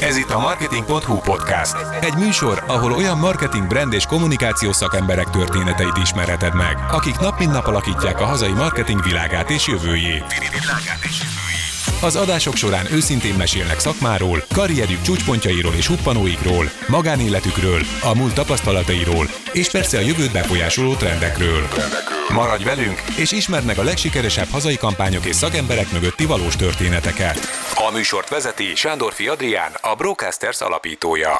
Ez itt a Marketing.hu podcast. Egy műsor, ahol olyan marketing, brand és kommunikációs szakemberek történeteit ismerheted meg, akik nap mint nap alakítják a hazai marketing világát és jövőjét. Az adások során őszintén mesélnek szakmáról, karrierjük csúcspontjairól és huppanóikról, magánéletükről, a múlt tapasztalatairól, és persze a jövőt befolyásoló trendekről. Maradj velünk, és ismerd meg a legsikeresebb hazai kampányok és szakemberek mögötti valós történeteket. A műsort vezeti Sándorfi Adrián, a Brocasters alapítója.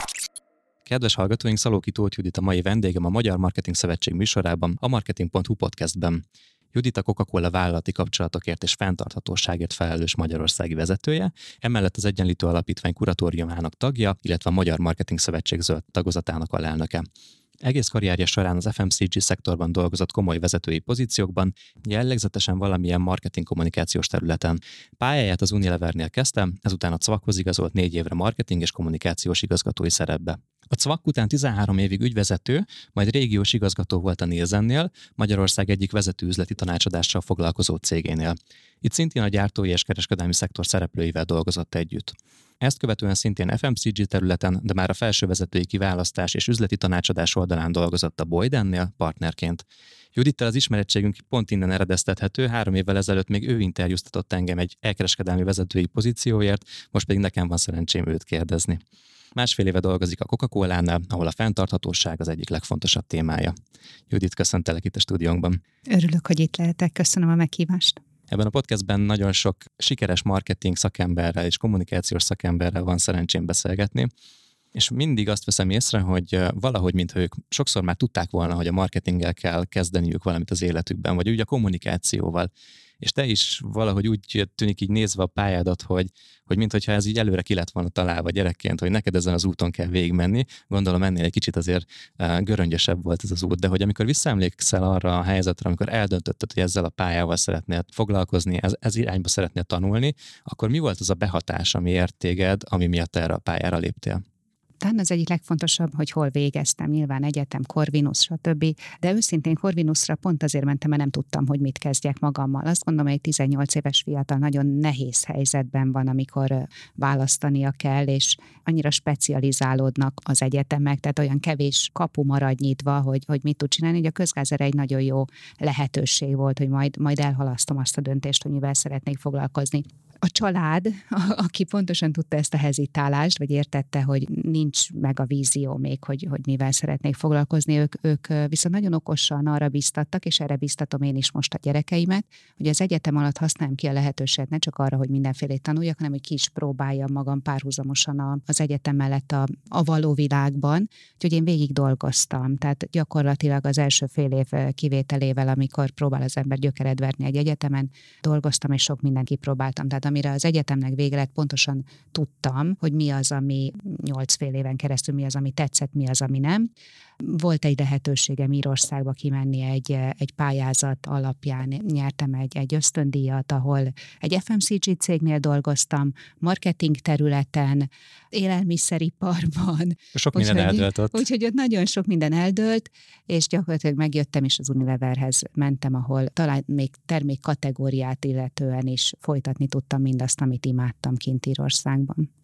Kedves hallgatóink, Szalóki Tóth Judit a mai vendégem a Magyar Marketing Szövetség műsorában, a Marketing.hu podcastben. Judit a Coca-Cola vállalati kapcsolatokért és fenntarthatóságért felelős magyarországi vezetője, emellett az Egyenlítő Alapítvány kuratóriumának tagja, illetve a Magyar Marketing Szövetség zöld tagozatának alelnöke. Egész karrierje során az FMCG szektorban dolgozott komoly vezetői pozíciókban, jellegzetesen valamilyen marketing kommunikációs területen. Pályáját az Unilevernél kezdte, ezután a Cvakhoz igazolt négy évre marketing és kommunikációs igazgatói szerepbe. A Cvak után 13 évig ügyvezető, majd régiós igazgató volt a Nielsennél, Magyarország egyik vezető üzleti tanácsadással foglalkozó cégénél. Itt szintén a gyártói és kereskedelmi szektor szereplőivel dolgozott együtt. Ezt követően szintén FMCG területen, de már a felső vezetői kiválasztás és üzleti tanácsadás oldalán dolgozott a Boydennél partnerként. Judittel az ismerettségünk pont innen eredeztethető, három évvel ezelőtt még ő interjúztatott engem egy elkereskedelmi vezetői pozícióért, most pedig nekem van szerencsém őt kérdezni. Másfél éve dolgozik a Coca-Cola-nál, ahol a fenntarthatóság az egyik legfontosabb témája. Judit, köszöntelek itt a stúdiónkban. Örülök, hogy itt lehetek, köszönöm a meghívást. Ebben a podcastben nagyon sok sikeres marketing szakemberrel és kommunikációs szakemberrel van szerencsém beszélgetni, és mindig azt veszem észre, hogy valahogy, mintha ők sokszor már tudták volna, hogy a marketinggel kell kezdeniük valamit az életükben, vagy úgy a kommunikációval és te is valahogy úgy tűnik így nézve a pályádat, hogy, hogy mintha ez így előre ki lett volna találva gyerekként, hogy neked ezen az úton kell végigmenni. Gondolom ennél egy kicsit azért göröngyösebb volt ez az út, de hogy amikor visszaemlékszel arra a helyzetre, amikor eldöntötted, hogy ezzel a pályával szeretnél foglalkozni, ez, ez irányba szeretnél tanulni, akkor mi volt az a behatás, ami ért téged, ami miatt erre a pályára léptél? Talán az egyik legfontosabb, hogy hol végeztem, nyilván egyetem, Corvinus, stb. De őszintén Corvinusra pont azért mentem, mert nem tudtam, hogy mit kezdjek magammal. Azt gondolom, hogy egy 18 éves fiatal nagyon nehéz helyzetben van, amikor választania kell, és annyira specializálódnak az egyetemek, tehát olyan kevés kapu marad nyitva, hogy, hogy mit tud csinálni, hogy a közgázer egy nagyon jó lehetőség volt, hogy majd, majd elhalasztom azt a döntést, hogy mivel szeretnék foglalkozni a család, aki pontosan tudta ezt a hezitálást, vagy értette, hogy nincs meg a vízió még, hogy, hogy mivel szeretnék foglalkozni, ők, ők viszont nagyon okosan arra biztattak, és erre biztatom én is most a gyerekeimet, hogy az egyetem alatt használjam ki a lehetőséget ne csak arra, hogy mindenfélét tanuljak, hanem hogy ki is próbáljam magam párhuzamosan az egyetem mellett a, a való világban. Úgyhogy én végig dolgoztam, tehát gyakorlatilag az első fél év kivételével, amikor próbál az ember gyökered verni egy egyetemen, dolgoztam, és sok mindent kipróbáltam. Tehát amire az egyetemnek vége lett, pontosan tudtam, hogy mi az, ami nyolc fél éven keresztül, mi az, ami tetszett, mi az, ami nem. Volt egy lehetőségem Írországba kimenni egy, egy pályázat alapján, nyertem egy, egy ösztöndíjat, ahol egy FMCG cégnél dolgoztam, marketing területen, élelmiszeriparban. Sok minden úgy, eldőlt ott. Úgyhogy ott nagyon sok minden eldőlt, és gyakorlatilag megjöttem, és az Unileverhez mentem, ahol talán még termék kategóriát illetően is folytatni tudtam mindazt, amit imádtam kint Írországban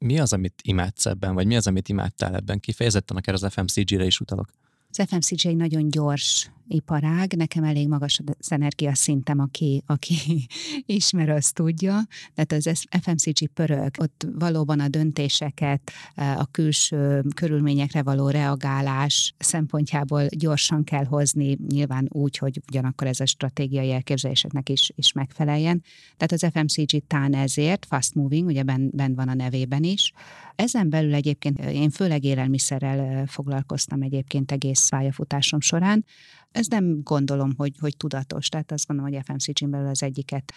mi az, amit imádsz ebben, vagy mi az, amit imádtál ebben? Kifejezetten akár az FMCG-re is utalok. Az FMCG egy nagyon gyors iparág, nekem elég magas az energiaszintem, aki, aki ismer, azt tudja. Tehát az FMCG pörög, ott valóban a döntéseket, a külső körülményekre való reagálás szempontjából gyorsan kell hozni, nyilván úgy, hogy ugyanakkor ez a stratégiai elképzeléseknek is, is megfeleljen. Tehát az FMCG tán ezért, fast moving, ugye ben, ben van a nevében is. Ezen belül egyébként én főleg élelmiszerrel foglalkoztam egyébként egész pályafutásom során, ez nem gondolom, hogy, hogy tudatos. Tehát azt gondolom, hogy FMCG-n belül az egyiket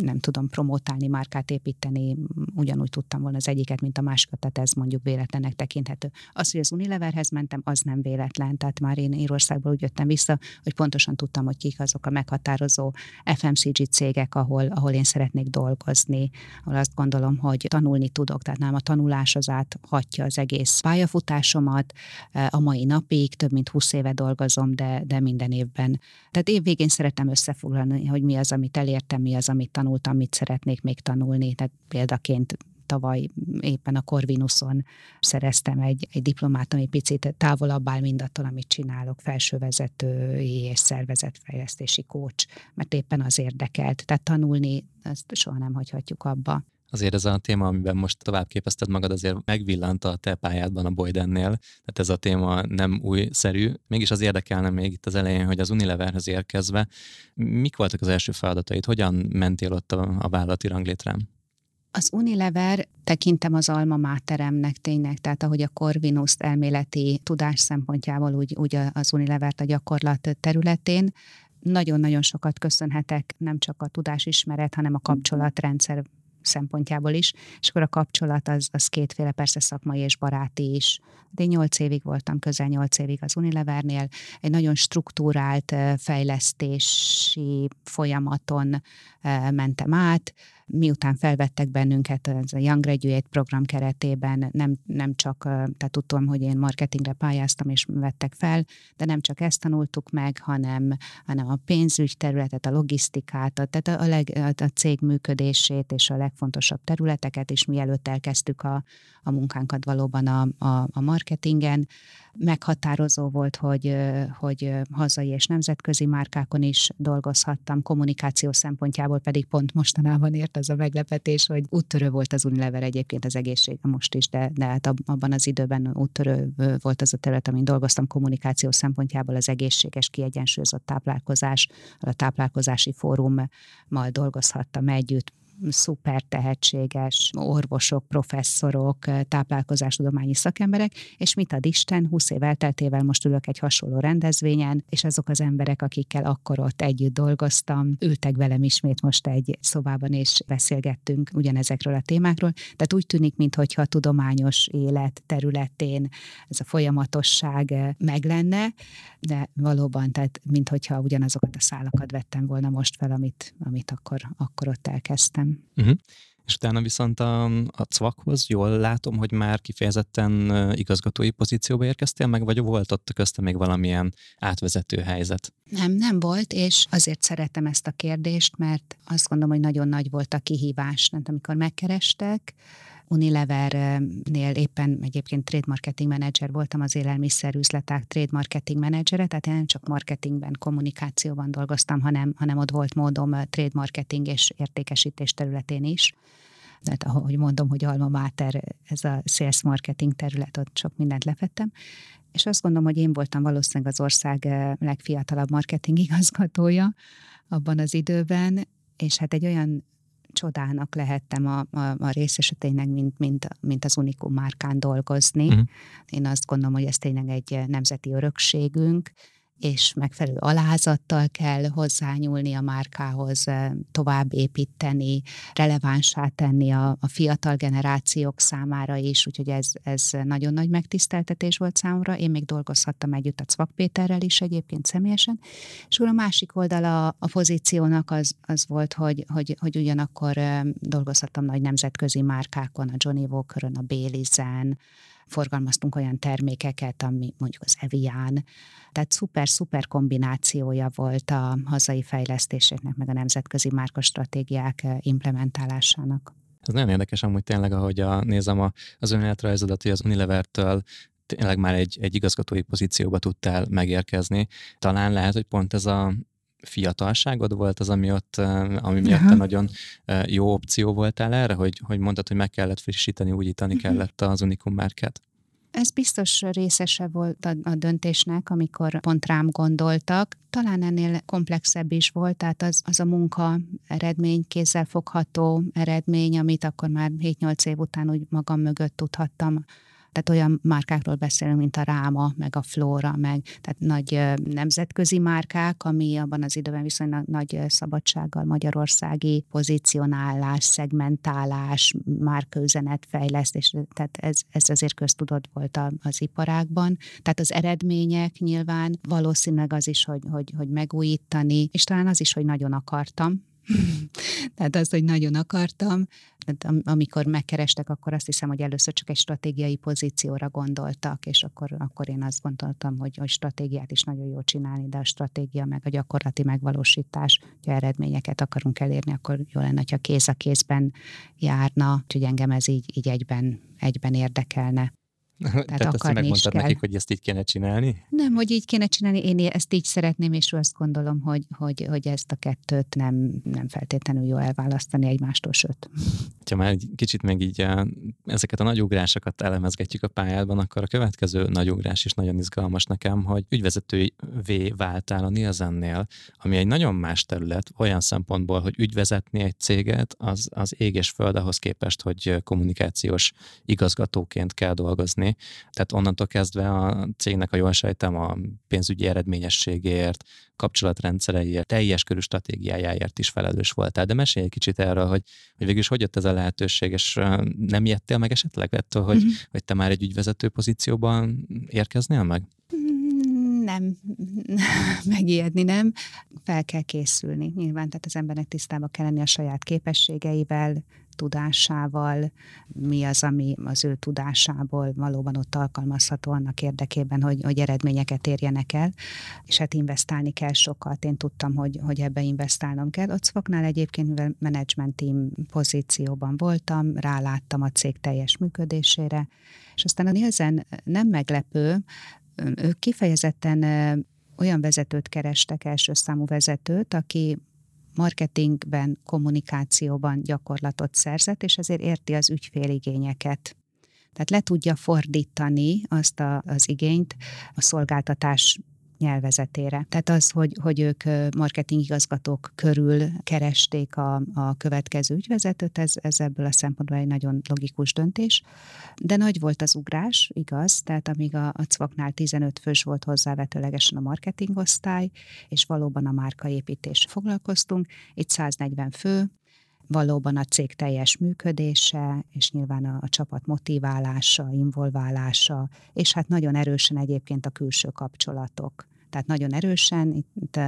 nem tudom promotálni, márkát építeni, ugyanúgy tudtam volna az egyiket, mint a másikat, tehát ez mondjuk véletlennek tekinthető. Az, hogy az Unileverhez mentem, az nem véletlen. Tehát már én Írországból úgy jöttem vissza, hogy pontosan tudtam, hogy kik azok a meghatározó FMCG cégek, ahol, ahol én szeretnék dolgozni, ahol azt gondolom, hogy tanulni tudok, tehát nem a tanulás az áthatja az egész pályafutásomat. A mai napig több mint 20 éve dolgozom, de, de mind minden évben. Tehát évvégén szeretem összefoglalni, hogy mi az, amit elértem, mi az, amit tanultam, mit szeretnék még tanulni. Tehát példaként tavaly éppen a Corvinuson szereztem egy, egy diplomát, ami picit távolabb áll mindattól, amit csinálok, felsővezetői és szervezetfejlesztési kócs, mert éppen az érdekelt. Tehát tanulni, ezt soha nem hagyhatjuk abba. Azért ez a téma, amiben most tovább képezted magad, azért megvillant a te pályádban a Boydennél, tehát ez a téma nem újszerű. Mégis az érdekelne még itt az elején, hogy az Unileverhez érkezve, mik voltak az első feladataid, hogyan mentél ott a, a vállalati ranglétrán? Az Unilever tekintem az alma máteremnek tényleg, tehát ahogy a Corvinus elméleti tudás szempontjából, úgy, úgy az Unilevert a gyakorlat területén, nagyon-nagyon sokat köszönhetek nem csak a tudásismeret, hanem a kapcsolatrendszer szempontjából is, és akkor a kapcsolat az, az kétféle, persze szakmai és baráti is. De én nyolc évig voltam, közel nyolc évig az Unilevernél, egy nagyon struktúrált fejlesztési folyamaton mentem át, miután felvettek bennünket az a Young Graduate program keretében, nem, nem csak, tehát tudtam, hogy én marketingre pályáztam és vettek fel, de nem csak ezt tanultuk meg, hanem, hanem a pénzügy területet, a logisztikát, tehát a, leg, a cég működését és a legfontosabb területeket is, mielőtt elkezdtük a, a munkánkat valóban a, a, a marketingen. Meghatározó volt, hogy, hogy hazai és nemzetközi márkákon is dolgozhattam, kommunikáció szempontjából pedig pont mostanában ért az a meglepetés, hogy úttörő volt az Unilever egyébként az egészség most is, de, de hát abban az időben úttörő volt az a terület, amin dolgoztam kommunikáció szempontjából az egészséges, kiegyensúlyozott táplálkozás, a táplálkozási fórummal dolgozhattam együtt, szuper tehetséges orvosok, professzorok, táplálkozástudományi szakemberek, és mit ad Isten, 20 év elteltével most ülök egy hasonló rendezvényen, és azok az emberek, akikkel akkor ott együtt dolgoztam, ültek velem ismét most egy szobában, és beszélgettünk ugyanezekről a témákról. Tehát úgy tűnik, mintha a tudományos élet területén ez a folyamatosság meg lenne, de valóban, tehát mintha ugyanazokat a szálakat vettem volna most fel, amit, amit akkor, akkor ott elkezdtem nem. Uh-huh. És utána viszont a, a cvakhoz jól látom, hogy már kifejezetten igazgatói pozícióba érkeztél meg, vagy volt ott köztem még valamilyen átvezető helyzet? Nem, nem volt, és azért szeretem ezt a kérdést, mert azt gondolom, hogy nagyon nagy volt a kihívás. mert amikor megkerestek, Unilevernél éppen egyébként trade marketing manager voltam, az élelmiszerüzleták trade marketing menedzsere, tehát én nem csak marketingben, kommunikációban dolgoztam, hanem, hanem ott volt módom trade marketing és értékesítés területén is. Tehát ahogy mondom, hogy alma mater, ez a sales marketing terület, ott sok mindent lefettem. És azt gondolom, hogy én voltam valószínűleg az ország legfiatalabb marketing igazgatója abban az időben, és hát egy olyan csodának lehettem a, a, a részeseteinek, mint, mint, mint az Unikum márkán dolgozni. Uh-huh. Én azt gondolom, hogy ez tényleg egy nemzeti örökségünk, és megfelelő alázattal kell hozzányúlni a márkához, tovább építeni, relevánsá tenni a, a fiatal generációk számára is, úgyhogy ez, ez nagyon nagy megtiszteltetés volt számomra. Én még dolgozhattam együtt a Cvak Péterrel is egyébként személyesen, és akkor a másik oldala a pozíciónak az, az volt, hogy, hogy, hogy ugyanakkor dolgozhattam nagy nemzetközi márkákon, a Johnny Walker-on, a Bélizen, forgalmaztunk olyan termékeket, ami mondjuk az Evian, tehát szuper-szuper kombinációja volt a hazai fejlesztéseknek, meg a nemzetközi márkastratégiák eh, implementálásának. Ez nagyon érdekes amúgy tényleg, ahogy a, nézem a, az önéletrajzodat, hogy az Unilevertől tényleg már egy, egy igazgatói pozícióba tudtál megérkezni. Talán lehet, hogy pont ez a fiatalságod volt az, ami ott, eh, ami miatt Aha. te nagyon eh, jó opció voltál erre, hogy, hogy mondtad, hogy meg kellett frissíteni, újítani uh-huh. kellett az Unikum márkát? Ez biztos részese volt a, a döntésnek, amikor pont rám gondoltak. Talán ennél komplexebb is volt, tehát az, az a munka eredmény, fogható eredmény, amit akkor már 7-8 év után úgy magam mögött tudhattam tehát olyan márkákról beszélünk, mint a Ráma, meg a Flora, meg tehát nagy nemzetközi márkák, ami abban az időben viszonylag nagy szabadsággal magyarországi pozícionálás, szegmentálás, márkaüzenetfejlesztés, tehát ez, ez azért köztudott volt az iparákban. Tehát az eredmények nyilván valószínűleg az is, hogy, hogy, hogy megújítani, és talán az is, hogy nagyon akartam, Tehát az, hogy nagyon akartam, amikor megkerestek, akkor azt hiszem, hogy először csak egy stratégiai pozícióra gondoltak, és akkor, akkor én azt gondoltam, hogy, hogy stratégiát is nagyon jól csinálni, de a stratégia meg a gyakorlati megvalósítás, ha eredményeket akarunk elérni, akkor jó lenne, ha kéz a kézben járna, úgyhogy engem ez így, így egyben, egyben érdekelne. Tehát, Tehát azt megmondtad kell. nekik, hogy ezt így kéne csinálni? Nem, hogy így kéne csinálni, én ezt így szeretném, és azt gondolom, hogy, hogy, hogy ezt a kettőt nem, nem feltétlenül jó elválasztani egymástól, sőt. Ha már egy kicsit meg így a, ezeket a nagy ugrásokat elemezgetjük a pályádban, akkor a következő nagy ugrás is nagyon izgalmas nekem, hogy ügyvezetővé váltál a Nielsennél, ami egy nagyon más terület, olyan szempontból, hogy ügyvezetni egy céget, az, az ég és föld ahhoz képest, hogy kommunikációs igazgatóként kell dolgozni csinálni. Tehát onnantól kezdve a cégnek, a jól sejtem, a pénzügyi eredményességért, kapcsolatrendszereiért, teljes körű stratégiájáért is felelős voltál. De mesélj egy kicsit erről, hogy, hogy végül is hogy jött ez a lehetőség, és nem ijedtél meg esetleg ettől, hogy, uh-huh. hogy te már egy ügyvezető pozícióban érkeznél meg? Nem, megijedni nem, fel kell készülni. Nyilván, tehát az embernek tisztában kell lenni a saját képességeivel, tudásával, mi az, ami az ő tudásából valóban ott alkalmazható annak érdekében, hogy, hogy eredményeket érjenek el, és hát investálni kell sokat. Én tudtam, hogy, hogy ebbe investálnom kell. Ott Szfoknál egyébként, mivel management team pozícióban voltam, ráláttam a cég teljes működésére, és aztán a Nielsen nem meglepő, ők kifejezetten olyan vezetőt kerestek, első számú vezetőt, aki marketingben, kommunikációban gyakorlatot szerzett, és ezért érti az ügyféligényeket. Tehát le tudja fordítani azt a, az igényt a szolgáltatás nyelvezetére. Tehát az, hogy, hogy ők marketingigazgatók körül keresték a, a következő ügyvezetőt, ez, ez ebből a szempontból egy nagyon logikus döntés. De nagy volt az ugrás, igaz, tehát amíg a, a CVAK-nál 15 fős volt hozzávetőlegesen a marketingosztály, és valóban a márkaépítés foglalkoztunk, itt 140 fő, valóban a cég teljes működése, és nyilván a, a csapat motiválása, involválása, és hát nagyon erősen egyébként a külső kapcsolatok. Tehát nagyon erősen, itt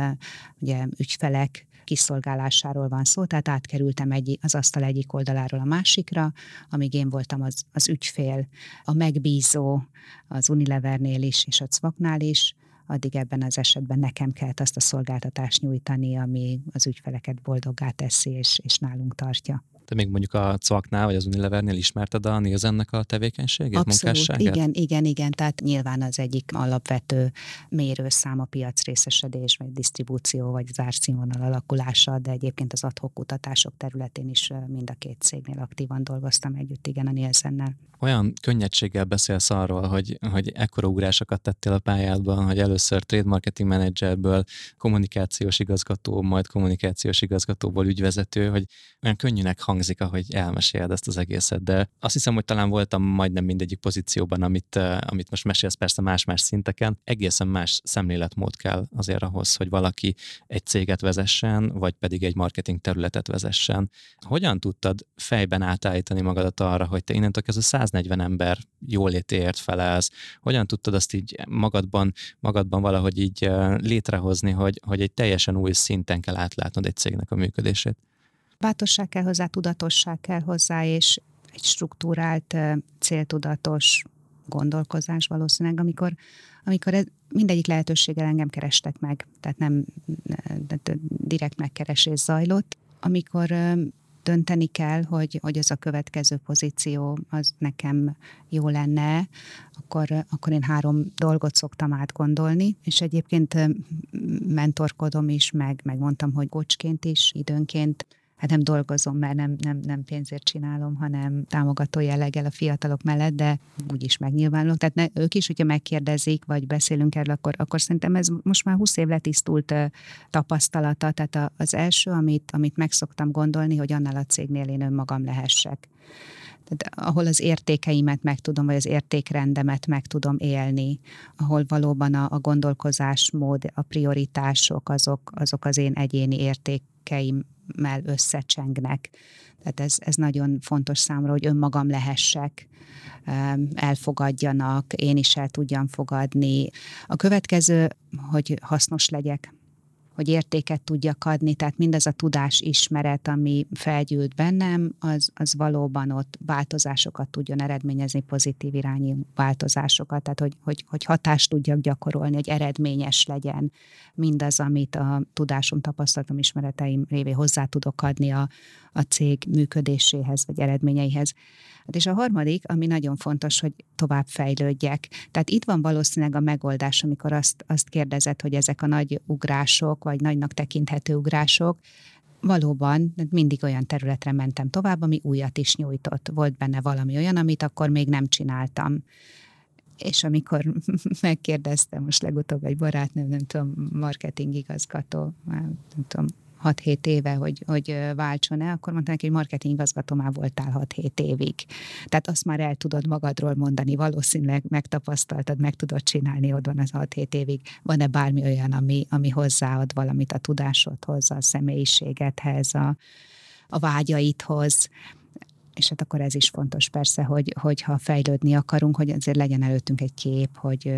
ugye ügyfelek kiszolgálásáról van szó, tehát átkerültem egy, az asztal egyik oldaláról a másikra, amíg én voltam az, az ügyfél, a megbízó az Unilevernél is, és a Cvaknál is, addig ebben az esetben nekem kell azt a szolgáltatást nyújtani, ami az ügyfeleket boldoggá teszi és, és nálunk tartja. Te még mondjuk a Cvaknál vagy az Unilevernél ismerted a Nielsennek a tevékenységét, Abszolút, munkásságát? igen, igen, igen, tehát nyilván az egyik alapvető mérőszám a piacrészesedés, vagy disztribúció, vagy zárszínvonal alakulása, de egyébként az adhok kutatások területén is mind a két cégnél aktívan dolgoztam együtt, igen, a Nielsennel. Olyan könnyedséggel beszélsz arról, hogy, hogy ekkora ugrásokat tettél a pályádban, hogy először trade marketing managerből kommunikációs igazgató, majd kommunikációs igazgatóból ügyvezető, hogy olyan könnyűnek hang hangzik, ahogy elmeséled ezt az egészet, de azt hiszem, hogy talán voltam majdnem mindegyik pozícióban, amit, amit most mesélsz persze más-más szinteken, egészen más szemléletmód kell azért ahhoz, hogy valaki egy céget vezessen, vagy pedig egy marketing területet vezessen. Hogyan tudtad fejben átállítani magadat arra, hogy te innentől kezdve 140 ember jólétéért felelsz? Hogyan tudtad azt így magadban, magadban valahogy így eh, létrehozni, hogy, hogy egy teljesen új szinten kell átlátnod egy cégnek a működését? Bátorság kell hozzá, tudatosság kell hozzá, és egy struktúrált, céltudatos gondolkozás valószínűleg, amikor, amikor ez, mindegyik lehetőséggel engem kerestek meg, tehát nem tehát direkt megkeresés zajlott. Amikor dönteni kell, hogy, hogy az a következő pozíció az nekem jó lenne, akkor, akkor én három dolgot szoktam átgondolni, és egyébként mentorkodom is, meg, meg mondtam, hogy kocsként is időnként hát nem dolgozom, mert nem, nem, nem pénzért csinálom, hanem támogató jelleggel a fiatalok mellett, de úgyis megnyilvánulok. Tehát ne, ők is, hogyha megkérdezik, vagy beszélünk erről, akkor, akkor szerintem ez most már 20 év letisztult tapasztalata. Tehát az első, amit, amit meg szoktam gondolni, hogy annál a cégnél én önmagam lehessek. Tehát ahol az értékeimet meg tudom, vagy az értékrendemet meg tudom élni, ahol valóban a, a gondolkozásmód, a prioritások, azok, azok az én egyéni értékeim mell összecsengnek. Tehát ez, ez nagyon fontos számomra, hogy önmagam lehessek, elfogadjanak, én is el tudjam fogadni. A következő, hogy hasznos legyek, hogy értéket tudjak adni, tehát mindaz a tudás ismeret, ami felgyűlt bennem, az, az valóban ott változásokat tudjon eredményezni, pozitív irányú változásokat, tehát hogy, hogy, hogy hatást tudjak gyakorolni, hogy eredményes legyen mindaz, amit a tudásom, tapasztalatom, ismereteim révén hozzá tudok adni a, a cég működéséhez vagy eredményeihez. Hát és a harmadik, ami nagyon fontos, hogy tovább fejlődjek. Tehát itt van valószínűleg a megoldás, amikor azt, azt kérdezett, hogy ezek a nagy ugrások, vagy nagynak tekinthető ugrások, valóban mindig olyan területre mentem tovább, ami újat is nyújtott. Volt benne valami olyan, amit akkor még nem csináltam. És amikor megkérdeztem, most legutóbb egy barátnőm, nem tudom, marketing igazgató, nem tudom, 6-7 éve, hogy, hogy váltson-e, akkor mondta neki, hogy marketing igazgató már voltál 6-7 évig. Tehát azt már el tudod magadról mondani, valószínűleg megtapasztaltad, meg tudod csinálni, ott van az 6-7 évig. Van-e bármi olyan, ami, ami hozzáad valamit a tudásodhoz, a személyiségedhez, a, a vágyaidhoz, és hát akkor ez is fontos persze, hogy, hogy ha fejlődni akarunk, hogy azért legyen előttünk egy kép, hogy,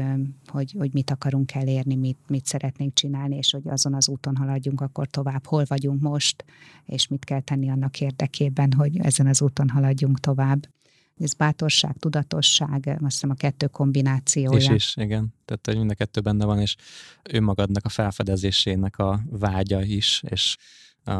hogy, hogy mit akarunk elérni, mit, mit szeretnénk csinálni, és hogy azon az úton haladjunk akkor tovább, hol vagyunk most, és mit kell tenni annak érdekében, hogy ezen az úton haladjunk tovább. Ez bátorság, tudatosság, azt hiszem a kettő kombinációja. És is, igen. Tehát, hogy mind a kettő benne van, és önmagadnak a felfedezésének a vágya is, és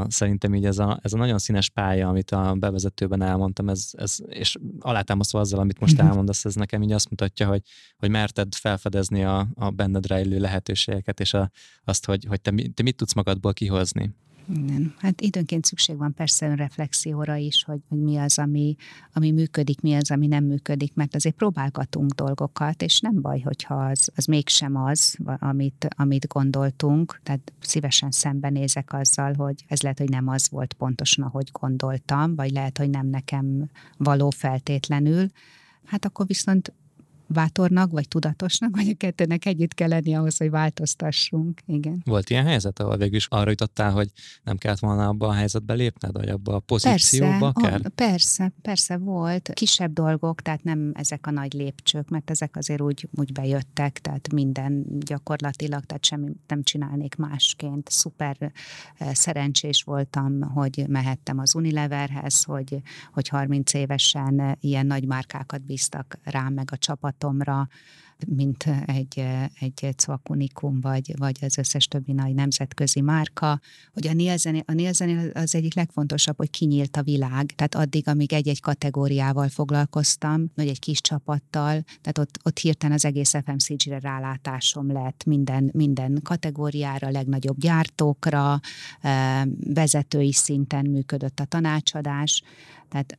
Szerintem így ez a, ez a nagyon színes pálya, amit a bevezetőben elmondtam, ez, ez, és alátámasztva azzal, amit most mhm. elmondasz, ez nekem így azt mutatja, hogy, hogy merted felfedezni a, a benned rejlő lehetőségeket, és a, azt, hogy, hogy te, te mit tudsz magadból kihozni. Igen. Hát időnként szükség van persze önreflexióra is, hogy, hogy mi az, ami, ami működik, mi az, ami nem működik, mert azért próbálgatunk dolgokat, és nem baj, hogyha az, az mégsem az, amit, amit gondoltunk, tehát szívesen szembenézek azzal, hogy ez lehet, hogy nem az volt pontosan, ahogy gondoltam, vagy lehet, hogy nem nekem való feltétlenül, hát akkor viszont bátornak, vagy tudatosnak, vagy a kettőnek együtt kell lenni ahhoz, hogy változtassunk. Igen. Volt ilyen helyzet, ahol végül is arra jutottál, hogy nem kellett volna abba a helyzetbe lépned, vagy abba a pozícióba persze, kell? A, persze, persze volt. Kisebb dolgok, tehát nem ezek a nagy lépcsők, mert ezek azért úgy, úgy bejöttek, tehát minden gyakorlatilag, tehát semmi nem csinálnék másként. Szuper eh, szerencsés voltam, hogy mehettem az Unileverhez, hogy, hogy 30 évesen ilyen nagy márkákat bíztak rám, meg a csapat csapatomra, mint egy, egy Cvakunikum, vagy, vagy az összes többi nagy nemzetközi márka, hogy a Nielsen, a Nielsen az egyik legfontosabb, hogy kinyílt a világ, tehát addig, amíg egy-egy kategóriával foglalkoztam, vagy egy kis csapattal, tehát ott, ott hirtelen az egész FMCG-re rálátásom lett minden, minden kategóriára, legnagyobb gyártókra, vezetői szinten működött a tanácsadás, tehát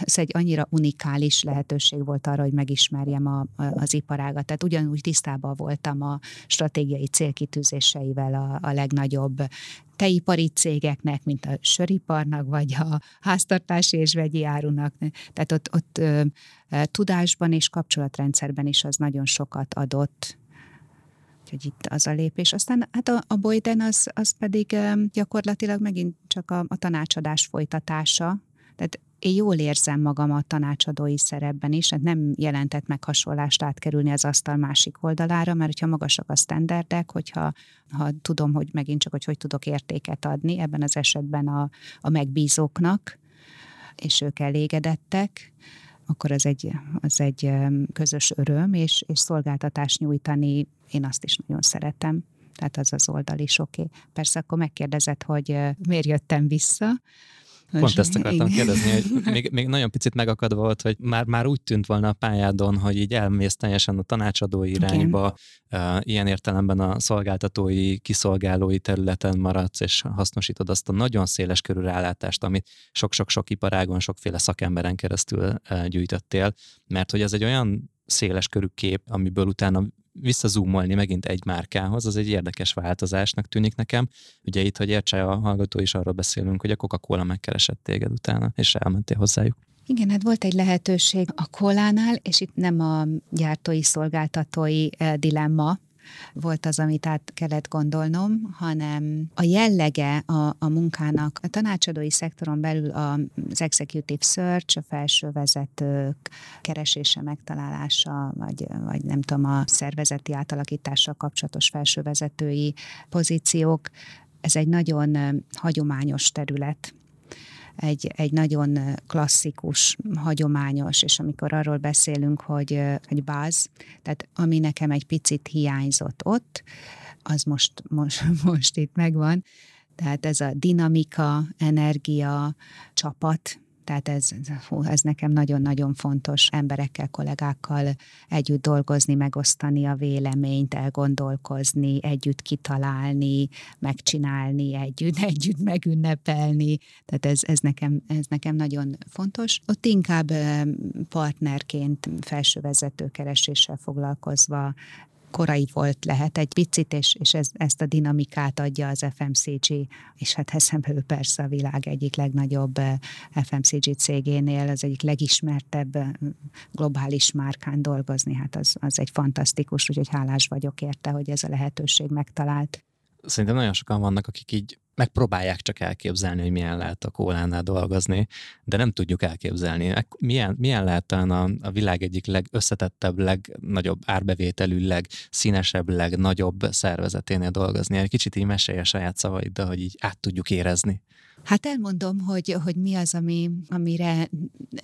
ez egy annyira unikális lehetőség volt arra, hogy megismerjem a, az iparágat. Tehát ugyanúgy tisztában voltam a stratégiai célkitűzéseivel a, a legnagyobb teipari cégeknek, mint a söriparnak, vagy a háztartási és vegyi árunak. Tehát ott, ott ö, tudásban és kapcsolatrendszerben is az nagyon sokat adott, Úgyhogy itt az a lépés. Aztán hát a, a Boyden az, az pedig gyakorlatilag megint csak a, a tanácsadás folytatása. Tehát én jól érzem magam a tanácsadói szerepben is, hát nem jelentett meg hasonlást átkerülni az asztal másik oldalára, mert hogyha magasak a standardek, hogyha ha tudom, hogy megint csak, hogy hogy tudok értéket adni, ebben az esetben a, a megbízóknak, és ők elégedettek, akkor az egy, az egy közös öröm, és, és szolgáltatást nyújtani, én azt is nagyon szeretem. Tehát az az oldal is oké. Okay. Persze akkor megkérdezett, hogy miért jöttem vissza, Pont ezt akartam igen. kérdezni, hogy még, még nagyon picit megakadva volt, hogy már, már úgy tűnt volna a pályádon, hogy így elmész teljesen a tanácsadói irányba, uh, ilyen értelemben a szolgáltatói, kiszolgálói területen maradsz, és hasznosítod azt a nagyon széles körű rálátást, amit sok-sok-sok iparágon, sokféle szakemberen keresztül uh, gyűjtöttél, mert hogy ez egy olyan széles körű kép, amiből utána visszazúmolni megint egy márkához, az egy érdekes változásnak tűnik nekem. Ugye itt, hogy értse a hallgató is arról beszélünk, hogy a Coca-Cola megkeresett téged utána, és elmentél hozzájuk. Igen, hát volt egy lehetőség a kolánál, és itt nem a gyártói szolgáltatói eh, dilemma, volt az, amit át kellett gondolnom, hanem a jellege a, a munkának. A tanácsadói szektoron belül az executive search, a felső vezetők keresése, megtalálása, vagy, vagy nem tudom, a szervezeti átalakítással kapcsolatos felső vezetői pozíciók, ez egy nagyon hagyományos terület egy, egy nagyon klasszikus, hagyományos, és amikor arról beszélünk, hogy, hogy báz, tehát ami nekem egy picit hiányzott ott, az most, most, most itt megvan, tehát ez a dinamika, energia, csapat, tehát ez, hú, ez nekem nagyon-nagyon fontos emberekkel, kollégákkal együtt dolgozni, megosztani a véleményt, elgondolkozni, együtt kitalálni, megcsinálni, együtt, együtt megünnepelni. Tehát ez, ez, nekem, ez nekem nagyon fontos. Ott inkább partnerként felsővezető kereséssel foglalkozva korai volt lehet egy picit, és, és ez, ezt a dinamikát adja az FMCG, és hát eszembe persze a világ egyik legnagyobb eh, FMCG cégénél, az egyik legismertebb eh, globális márkán dolgozni, hát az, az egy fantasztikus, úgyhogy hálás vagyok érte, hogy ez a lehetőség megtalált. Szerintem nagyon sokan vannak, akik így megpróbálják csak elképzelni, hogy milyen lehet a kólánál dolgozni, de nem tudjuk elképzelni. Milyen, milyen lehet talán a, a világ egyik legösszetettebb, legnagyobb árbevételű, legszínesebb, legnagyobb szervezeténél dolgozni? Egy kicsit így mesélj a saját szavaiddal, hogy így át tudjuk érezni. Hát elmondom, hogy, hogy mi az, ami, amire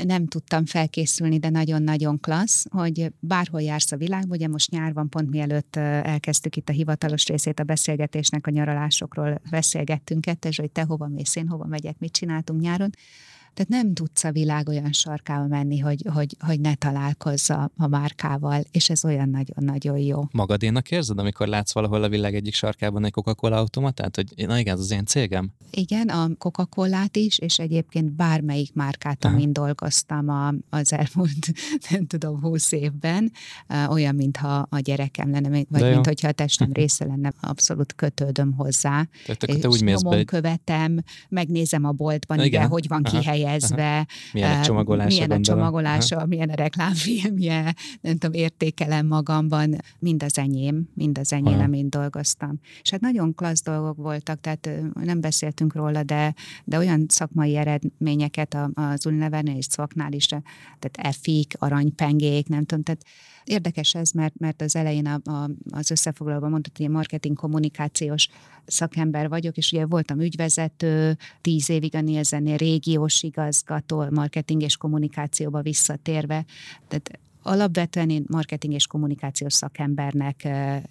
nem tudtam felkészülni, de nagyon-nagyon klassz, hogy bárhol jársz a világban, ugye most nyár van, pont mielőtt elkezdtük itt a hivatalos részét a beszélgetésnek, a nyaralásokról beszélgettünk és hogy te hova mész, én hova megyek, mit csináltunk nyáron, tehát nem tudsz a világ olyan sarkába menni, hogy, hogy, hogy ne találkozz a, a márkával, és ez olyan nagyon-nagyon jó. Magadénak érzed, amikor látsz valahol a világ egyik sarkában egy Coca-Cola automatát, hogy na igen, ez az én cégem? Igen, a coca cola is, és egyébként bármelyik márkát, Aha. amin dolgoztam a, az elmúlt, nem tudom, húsz évben, olyan, mintha a gyerekem lenne, vagy mint hogyha a testem része lenne, abszolút kötődöm hozzá. Tehát te, te úgy mész be, követem, megnézem a boltban, igen, hogy van kihelyezve, helyezve, milyen a csomagolása, milyen a, csomagolása Aha. milyen a reklámfilmje, nem tudom, értékelem magamban, mind az enyém, mind az enyém, Aha. amin dolgoztam. És hát nagyon klassz dolgok voltak, tehát nem beszéltünk róla, de, de olyan szakmai eredményeket az Unilevernél és Szaknál is, tehát efik, aranypengék, nem tudom, tehát Érdekes ez, mert, mert az elején a, a, az összefoglalóban mondtad, hogy marketing kommunikációs szakember vagyok, és ugye voltam ügyvezető, tíz évig a Nielsennél régiós igazgató, marketing és kommunikációba visszatérve. Tehát alapvetően én marketing és kommunikációs szakembernek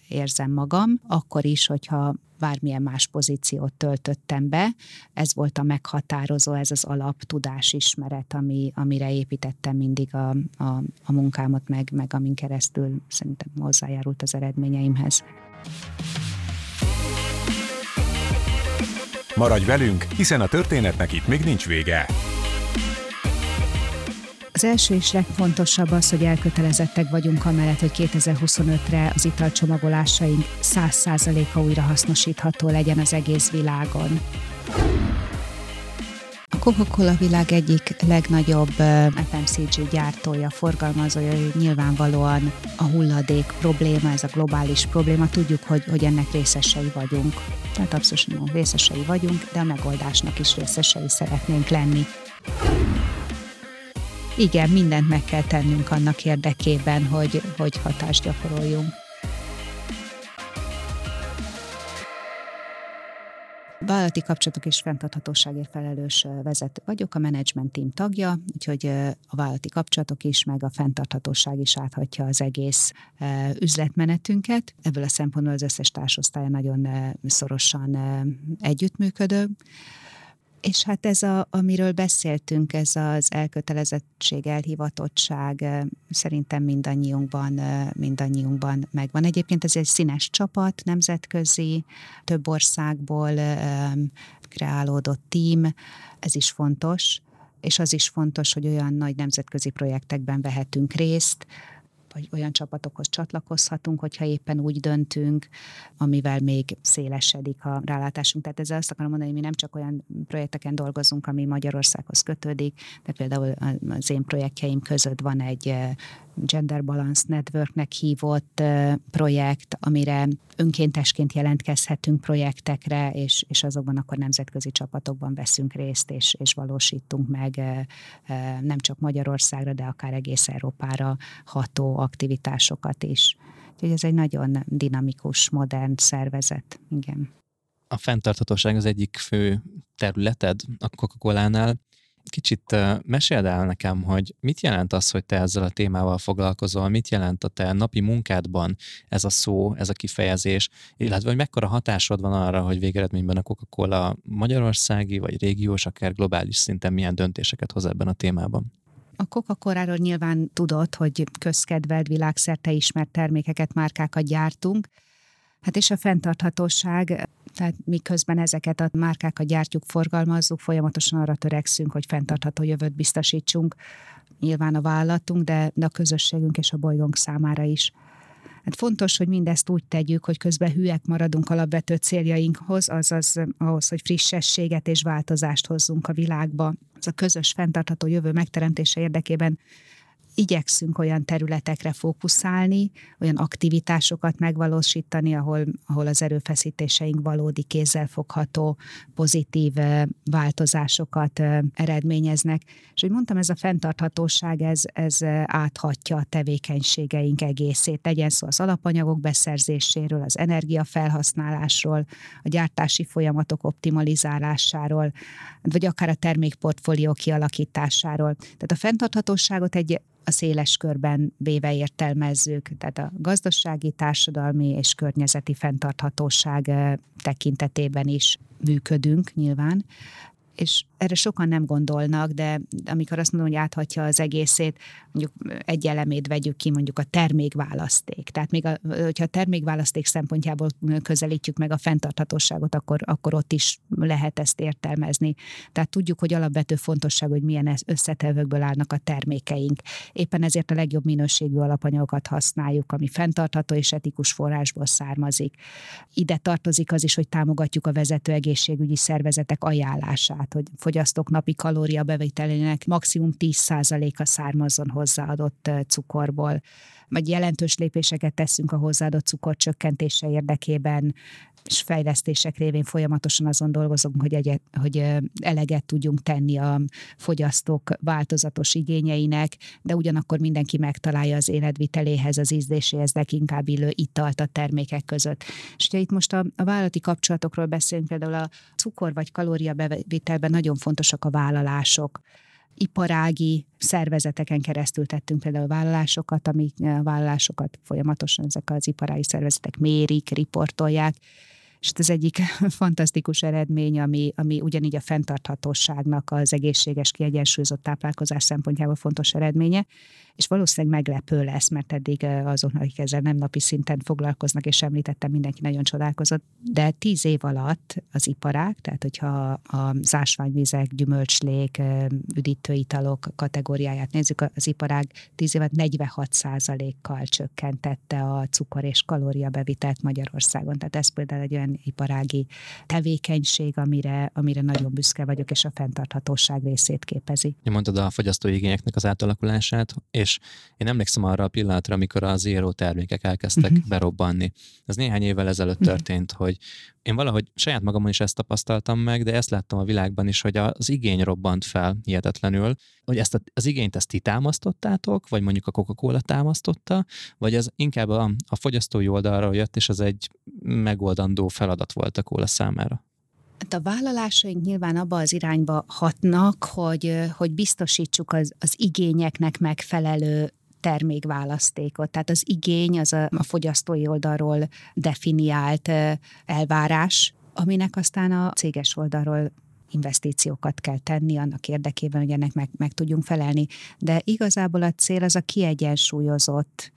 érzem magam, akkor is, hogyha bármilyen más pozíciót töltöttem be. Ez volt a meghatározó, ez az alap tudásismeret, ami, amire építettem mindig a, a, a munkámat, meg, meg amin keresztül szerintem hozzájárult az eredményeimhez. Maradj velünk, hiszen a történetnek itt még nincs vége. Az első és legfontosabb az, hogy elkötelezettek vagyunk amellett, hogy 2025-re az italcsomagolásaink 100%-a újra hasznosítható legyen az egész világon. A Coca-Cola világ egyik legnagyobb FMCG gyártója, forgalmazója, nyilvánvalóan a hulladék probléma, ez a globális probléma, tudjuk, hogy, hogy ennek részesei vagyunk. Tehát abszolút részesei vagyunk, de a megoldásnak is részesei szeretnénk lenni igen, mindent meg kell tennünk annak érdekében, hogy, hogy hatást gyakoroljunk. Vállalati kapcsolatok és fenntarthatóságért felelős vezető vagyok, a management team tagja, úgyhogy a vállalati kapcsolatok is, meg a fenntarthatóság is áthatja az egész üzletmenetünket. Ebből a szempontból az összes társosztálya nagyon szorosan együttműködő. És hát ez, a, amiről beszéltünk, ez az elkötelezettség, elhivatottság szerintem mindannyiunkban, mindannyiunkban megvan. Egyébként ez egy színes csapat, nemzetközi, több országból kreálódott tím, ez is fontos, és az is fontos, hogy olyan nagy nemzetközi projektekben vehetünk részt, vagy olyan csapatokhoz csatlakozhatunk, hogyha éppen úgy döntünk, amivel még szélesedik a rálátásunk. Tehát ezzel azt akarom mondani, hogy mi nem csak olyan projekteken dolgozunk, ami Magyarországhoz kötődik, de például az én projektjeim között van egy Gender Balance Networknek hívott projekt, amire önkéntesként jelentkezhetünk projektekre, és, és azokban akkor nemzetközi csapatokban veszünk részt, és, és valósítunk meg nem csak Magyarországra, de akár egész Európára ható aktivitásokat is. Úgyhogy ez egy nagyon dinamikus, modern szervezet. Igen. A fenntarthatóság az egyik fő területed a Coca-Cola-nál. Kicsit meséld el nekem, hogy mit jelent az, hogy te ezzel a témával foglalkozol, mit jelent a te napi munkádban ez a szó, ez a kifejezés, illetve hogy mekkora hatásod van arra, hogy végeredményben a Coca-Cola magyarországi, vagy régiós, akár globális szinten milyen döntéseket hoz ebben a témában? A Coca-Cola-ról nyilván tudod, hogy közkedvelt, világszerte ismert termékeket, márkákat gyártunk, Hát és a fenntarthatóság, tehát miközben ezeket a márkákat gyártjuk, forgalmazzuk, folyamatosan arra törekszünk, hogy fenntartható jövőt biztosítsunk, nyilván a vállalatunk, de, a közösségünk és a bolygónk számára is. Hát fontos, hogy mindezt úgy tegyük, hogy közben hülyek maradunk alapvető céljainkhoz, azaz ahhoz, hogy frissességet és változást hozzunk a világba. Az a közös fenntartható jövő megteremtése érdekében igyekszünk olyan területekre fókuszálni, olyan aktivitásokat megvalósítani, ahol, ahol az erőfeszítéseink valódi kézzelfogható, pozitív változásokat eredményeznek. És hogy mondtam, ez a fenntarthatóság, ez, ez áthatja a tevékenységeink egészét. Legyen szó az alapanyagok beszerzéséről, az energiafelhasználásról, a gyártási folyamatok optimalizálásáról, vagy akár a termékportfólió kialakításáról. Tehát a fenntarthatóságot egy a széles körben véve értelmezzük, tehát a gazdasági, társadalmi és környezeti fenntarthatóság tekintetében is működünk nyilván, és erre sokan nem gondolnak, de amikor azt mondom, hogy áthatja az egészét, mondjuk egy elemét vegyük ki, mondjuk a termékválaszték. Tehát még a, hogyha a termékválaszték szempontjából közelítjük meg a fenntarthatóságot, akkor, akkor ott is lehet ezt értelmezni. Tehát tudjuk, hogy alapvető fontosság, hogy milyen összetevőkből állnak a termékeink. Éppen ezért a legjobb minőségű alapanyagokat használjuk, ami fenntartható és etikus forrásból származik. Ide tartozik az is, hogy támogatjuk a vezető egészségügyi szervezetek ajánlását, hogy fogyasztók napi kalóriabevételének maximum 10%-a származzon hozzáadott cukorból. Vagy jelentős lépéseket teszünk a hozzáadott cukor csökkentése érdekében, és fejlesztések révén folyamatosan azon dolgozunk, hogy, egy, hogy eleget tudjunk tenni a fogyasztók változatos igényeinek, de ugyanakkor mindenki megtalálja az életviteléhez, az ízléséhez leginkább illő italt a termékek között. És ugye itt most a, a vállalati kapcsolatokról beszélünk, például a cukor vagy kalóriabevitelben nagyon fontosak a vállalások iparági szervezeteken keresztül tettünk például vállalásokat, amik a vállalásokat folyamatosan ezek az iparági szervezetek mérik, riportolják, és ez egyik fantasztikus eredmény, ami, ami ugyanígy a fenntarthatóságnak az egészséges, kiegyensúlyozott táplálkozás szempontjából fontos eredménye, és valószínűleg meglepő lesz, mert eddig azoknak, akik ezzel nem napi szinten foglalkoznak, és említettem, mindenki nagyon csodálkozott, de tíz év alatt az iparák, tehát hogyha a zásványvizek, gyümölcslék, üdítőitalok kategóriáját nézzük, az iparág tíz évet 46 kal csökkentette a cukor és kalóriabevitelt Magyarországon. Tehát ez például egy olyan iparági tevékenység, amire, amire nagyon büszke vagyok, és a fenntarthatóság részét képezi. Mondtad a fogyasztói igényeknek az átalakulását, és én emlékszem arra a pillanatra, amikor az zero termékek elkezdtek uh-huh. berobbanni. Ez néhány évvel ezelőtt uh-huh. történt, hogy én valahogy saját magamon is ezt tapasztaltam meg, de ezt láttam a világban is, hogy az igény robbant fel hihetetlenül, hogy ezt a, az igényt ezt ti támasztottátok, vagy mondjuk a Coca-Cola támasztotta, vagy ez inkább a, a fogyasztói oldalra jött, és ez egy megoldandó feladat volt a kóla számára. Hát a vállalásaink nyilván abba az irányba hatnak, hogy, hogy biztosítsuk az, az igényeknek megfelelő termékválasztékot. Tehát az igény az a, a fogyasztói oldalról definiált elvárás, aminek aztán a céges oldalról investíciókat kell tenni annak érdekében, hogy ennek meg, meg tudjunk felelni. De igazából a cél az a kiegyensúlyozott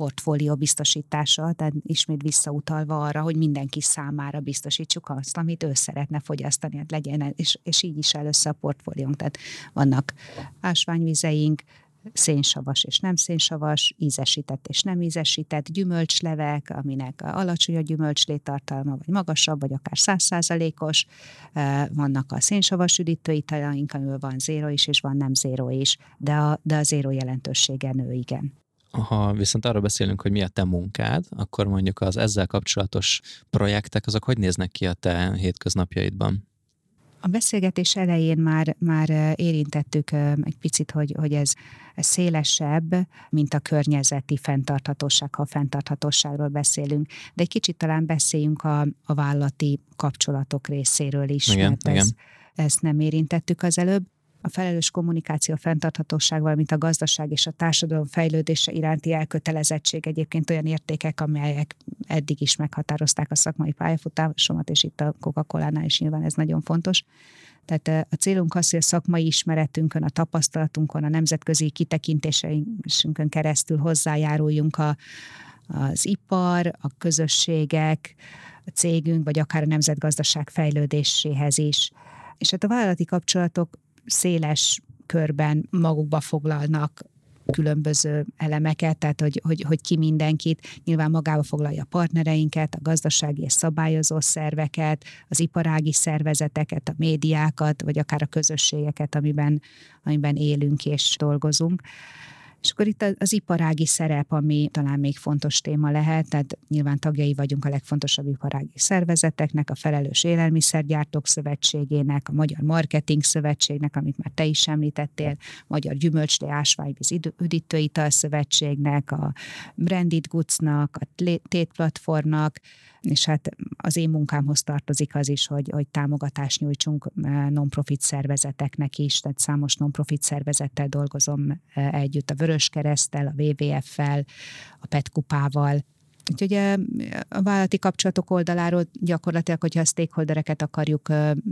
portfólió biztosítása, tehát ismét visszautalva arra, hogy mindenki számára biztosítsuk azt, amit ő szeretne fogyasztani, hát legyen, és, és így is először a portfóliónk. Tehát vannak ásványvizeink, szénsavas és nem szénsavas, ízesített és nem ízesített, gyümölcslevek, aminek alacsony a gyümölcslétartalma, vagy magasabb, vagy akár százszázalékos. Vannak a szénsavas üdítőitalaink, amiből van zéro is, és van nem zéro is, de a, de a zéro jelentősége nő, igen. Ha viszont arról beszélünk, hogy mi a te munkád, akkor mondjuk az ezzel kapcsolatos projektek, azok hogy néznek ki a te hétköznapjaidban? A beszélgetés elején már, már érintettük egy picit, hogy, hogy ez, szélesebb, mint a környezeti fenntarthatóság, ha a fenntarthatóságról beszélünk. De egy kicsit talán beszéljünk a, a vállati kapcsolatok részéről is, igen, mert igen. Ez, ezt nem érintettük az előbb a felelős kommunikáció, a fenntarthatóság, valamint a gazdaság és a társadalom fejlődése iránti elkötelezettség egyébként olyan értékek, amelyek eddig is meghatározták a szakmai pályafutásomat, és itt a Coca-Cola-nál is nyilván ez nagyon fontos. Tehát a célunk az, hogy a szakmai ismeretünkön, a tapasztalatunkon, a nemzetközi kitekintéseinkön keresztül hozzájáruljunk a, az ipar, a közösségek, a cégünk, vagy akár a nemzetgazdaság fejlődéséhez is. És hát a vállalati kapcsolatok széles körben magukba foglalnak különböző elemeket, tehát hogy, hogy, hogy ki mindenkit, nyilván magába foglalja a partnereinket, a gazdasági és szabályozó szerveket, az iparági szervezeteket, a médiákat, vagy akár a közösségeket, amiben, amiben élünk és dolgozunk. És akkor itt az iparági szerep, ami talán még fontos téma lehet, tehát nyilván tagjai vagyunk a legfontosabb iparági szervezeteknek, a Felelős Élelmiszergyártók Szövetségének, a Magyar Marketing Szövetségnek, amit már te is említettél, Magyar Gyümölcslé Ásványvíz Üdítőital Szövetségnek, a Branded Goodsnak, a Tét Platformnak, és hát az én munkámhoz tartozik az is, hogy, hogy támogatást nyújtsunk eh, non-profit szervezeteknek is, tehát számos non-profit szervezettel dolgozom eh, együtt, a Vöröskeresztel, a WWF-fel, a PET-kupával, Úgyhogy a vállalati kapcsolatok oldaláról gyakorlatilag, hogyha a stakeholdereket akarjuk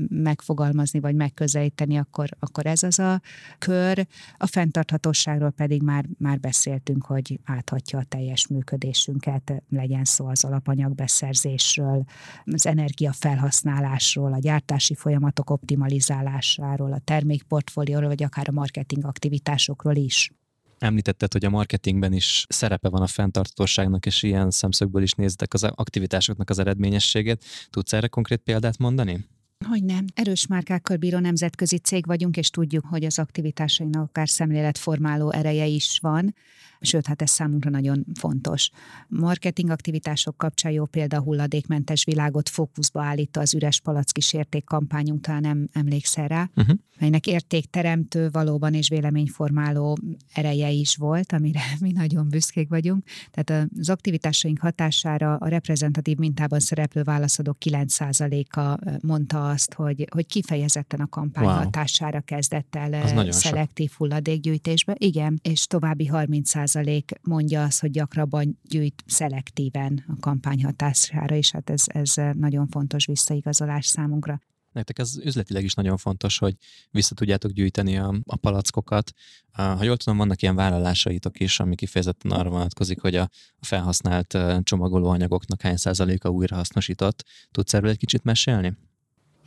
megfogalmazni, vagy megközelíteni, akkor, akkor ez az a kör. A fenntarthatóságról pedig már, már beszéltünk, hogy áthatja a teljes működésünket, legyen szó az alapanyagbeszerzésről, az energiafelhasználásról, a gyártási folyamatok optimalizálásáról, a termékportfólióról, vagy akár a marketing aktivitásokról is. Említetted, hogy a marketingben is szerepe van a fenntartóságnak, és ilyen szemszögből is néztek az aktivitásoknak az eredményességét. Tudsz erre konkrét példát mondani? Hogy nem. Erős márkákkal bíró nemzetközi cég vagyunk, és tudjuk, hogy az aktivitásainak akár szemléletformáló ereje is van sőt, hát ez számunkra nagyon fontos. Marketing aktivitások kapcsán jó példa a hulladékmentes világot fókuszba állítva az üres palack kísérték kampányunk, talán nem emlékszel rá, uh-huh. melynek értékteremtő valóban és véleményformáló ereje is volt, amire mi nagyon büszkék vagyunk. Tehát az aktivitásaink hatására a reprezentatív mintában szereplő válaszadók 9%-a mondta azt, hogy, hogy kifejezetten a kampány wow. hatására kezdett el szelektív hulladékgyűjtésbe. Igen, és további 30 százalék mondja azt, hogy gyakrabban gyűjt szelektíven a kampány hatására, és hát ez, ez nagyon fontos visszaigazolás számunkra. Nektek ez üzletileg is nagyon fontos, hogy vissza tudjátok gyűjteni a, a palackokat. Ha jól tudom, vannak ilyen vállalásaitok is, ami kifejezetten arra vonatkozik, hogy a felhasznált csomagolóanyagoknak hány százaléka újrahasznosított. Tudsz erről egy kicsit mesélni?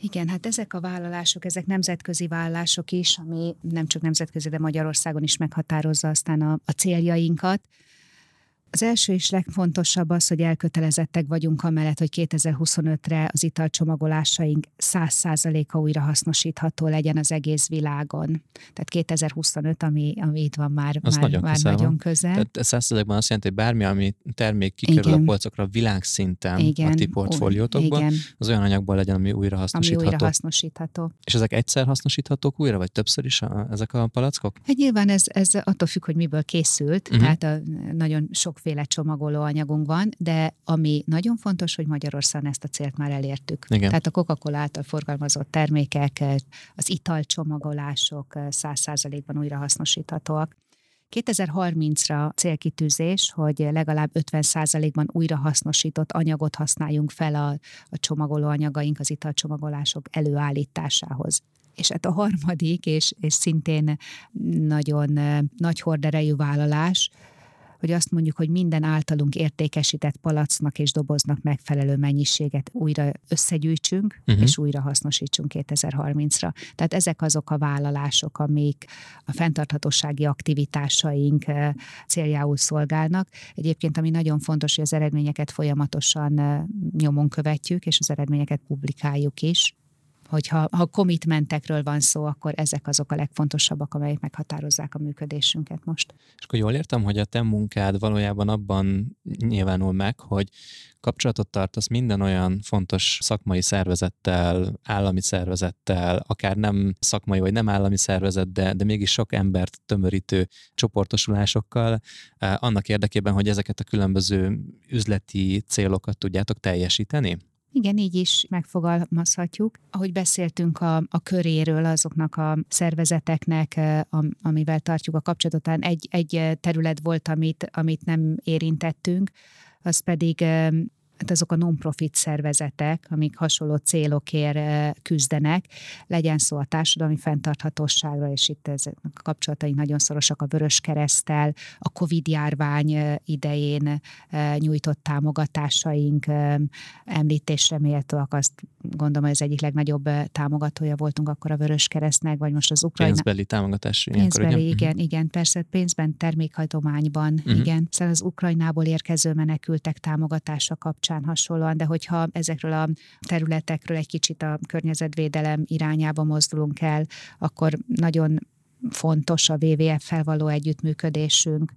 Igen, hát ezek a vállalások, ezek nemzetközi vállalások is, ami nem csak nemzetközi, de Magyarországon is meghatározza aztán a, a céljainkat. Az első és legfontosabb az, hogy elkötelezettek vagyunk amellett, hogy 2025-re az italcsomagolásaink 100%-a újra hasznosítható legyen az egész világon. Tehát 2025, ami, ami itt van már, az már, nagyon, már közel nagyon közel. Tehát 100%-ban azt jelenti, hogy bármi, ami termék kikerül Igen. a polcokra világszinten Igen. a ti portfóliótokban, Igen. az olyan anyagból legyen, ami újra hasznosítható. Ami újra hasznosítható. És ezek egyszer hasznosíthatók újra, vagy többször is a, ezek a palackok? Hát nyilván ez, ez attól függ, hogy miből készült, uh-huh. tehát a, nagyon sok sokféle csomagolóanyagunk van, de ami nagyon fontos, hogy Magyarországon ezt a célt már elértük. Igen. Tehát a Coca-Cola által forgalmazott termékek, az italcsomagolások száz százalékban újrahasznosíthatóak. 2030-ra célkitűzés, hogy legalább 50%-ban újrahasznosított anyagot használjunk fel a, a csomagolóanyagaink, az italcsomagolások előállításához. És hát a harmadik, és, és szintén nagyon nagy horderejű vállalás, hogy azt mondjuk, hogy minden általunk értékesített palacnak és doboznak megfelelő mennyiséget újra összegyűjtsünk, uh-huh. és újra hasznosítsunk 2030-ra. Tehát ezek azok a vállalások, amik a fenntarthatósági aktivitásaink eh, céljául szolgálnak. Egyébként, ami nagyon fontos, hogy az eredményeket folyamatosan eh, nyomon követjük, és az eredményeket publikáljuk is hogyha ha commitmentekről van szó, akkor ezek azok a legfontosabbak, amelyek meghatározzák a működésünket most. És akkor jól értem, hogy a te munkád valójában abban nyilvánul meg, hogy kapcsolatot tartasz minden olyan fontos szakmai szervezettel, állami szervezettel, akár nem szakmai vagy nem állami szervezet, de, de mégis sok embert tömörítő csoportosulásokkal, eh, annak érdekében, hogy ezeket a különböző üzleti célokat tudjátok teljesíteni? Igen, így is megfogalmazhatjuk. Ahogy beszéltünk a, a köréről azoknak a szervezeteknek, amivel tartjuk a kapcsolatot, egy, egy terület volt, amit, amit nem érintettünk, az pedig hát azok a non-profit szervezetek, amik hasonló célokért küzdenek, legyen szó a társadalmi fenntarthatóságra, és itt ezek a kapcsolataink nagyon szorosak a Vörös Keresztel, a Covid járvány idején nyújtott támogatásaink említésre méltóak, azt gondolom, hogy az egyik legnagyobb támogatója voltunk akkor a Vörös Keresztnek, vagy most az Ukrajna. Pénzbeli támogatás. Pénzbeli, ilyenkor, igen, igen, igen, persze pénzben, termékhajtományban, uh-huh. igen. Szóval az Ukrajnából érkező menekültek támogatása kapcsán kapcsán hasonlóan, de hogyha ezekről a területekről egy kicsit a környezetvédelem irányába mozdulunk el, akkor nagyon fontos a WWF-fel való együttműködésünk.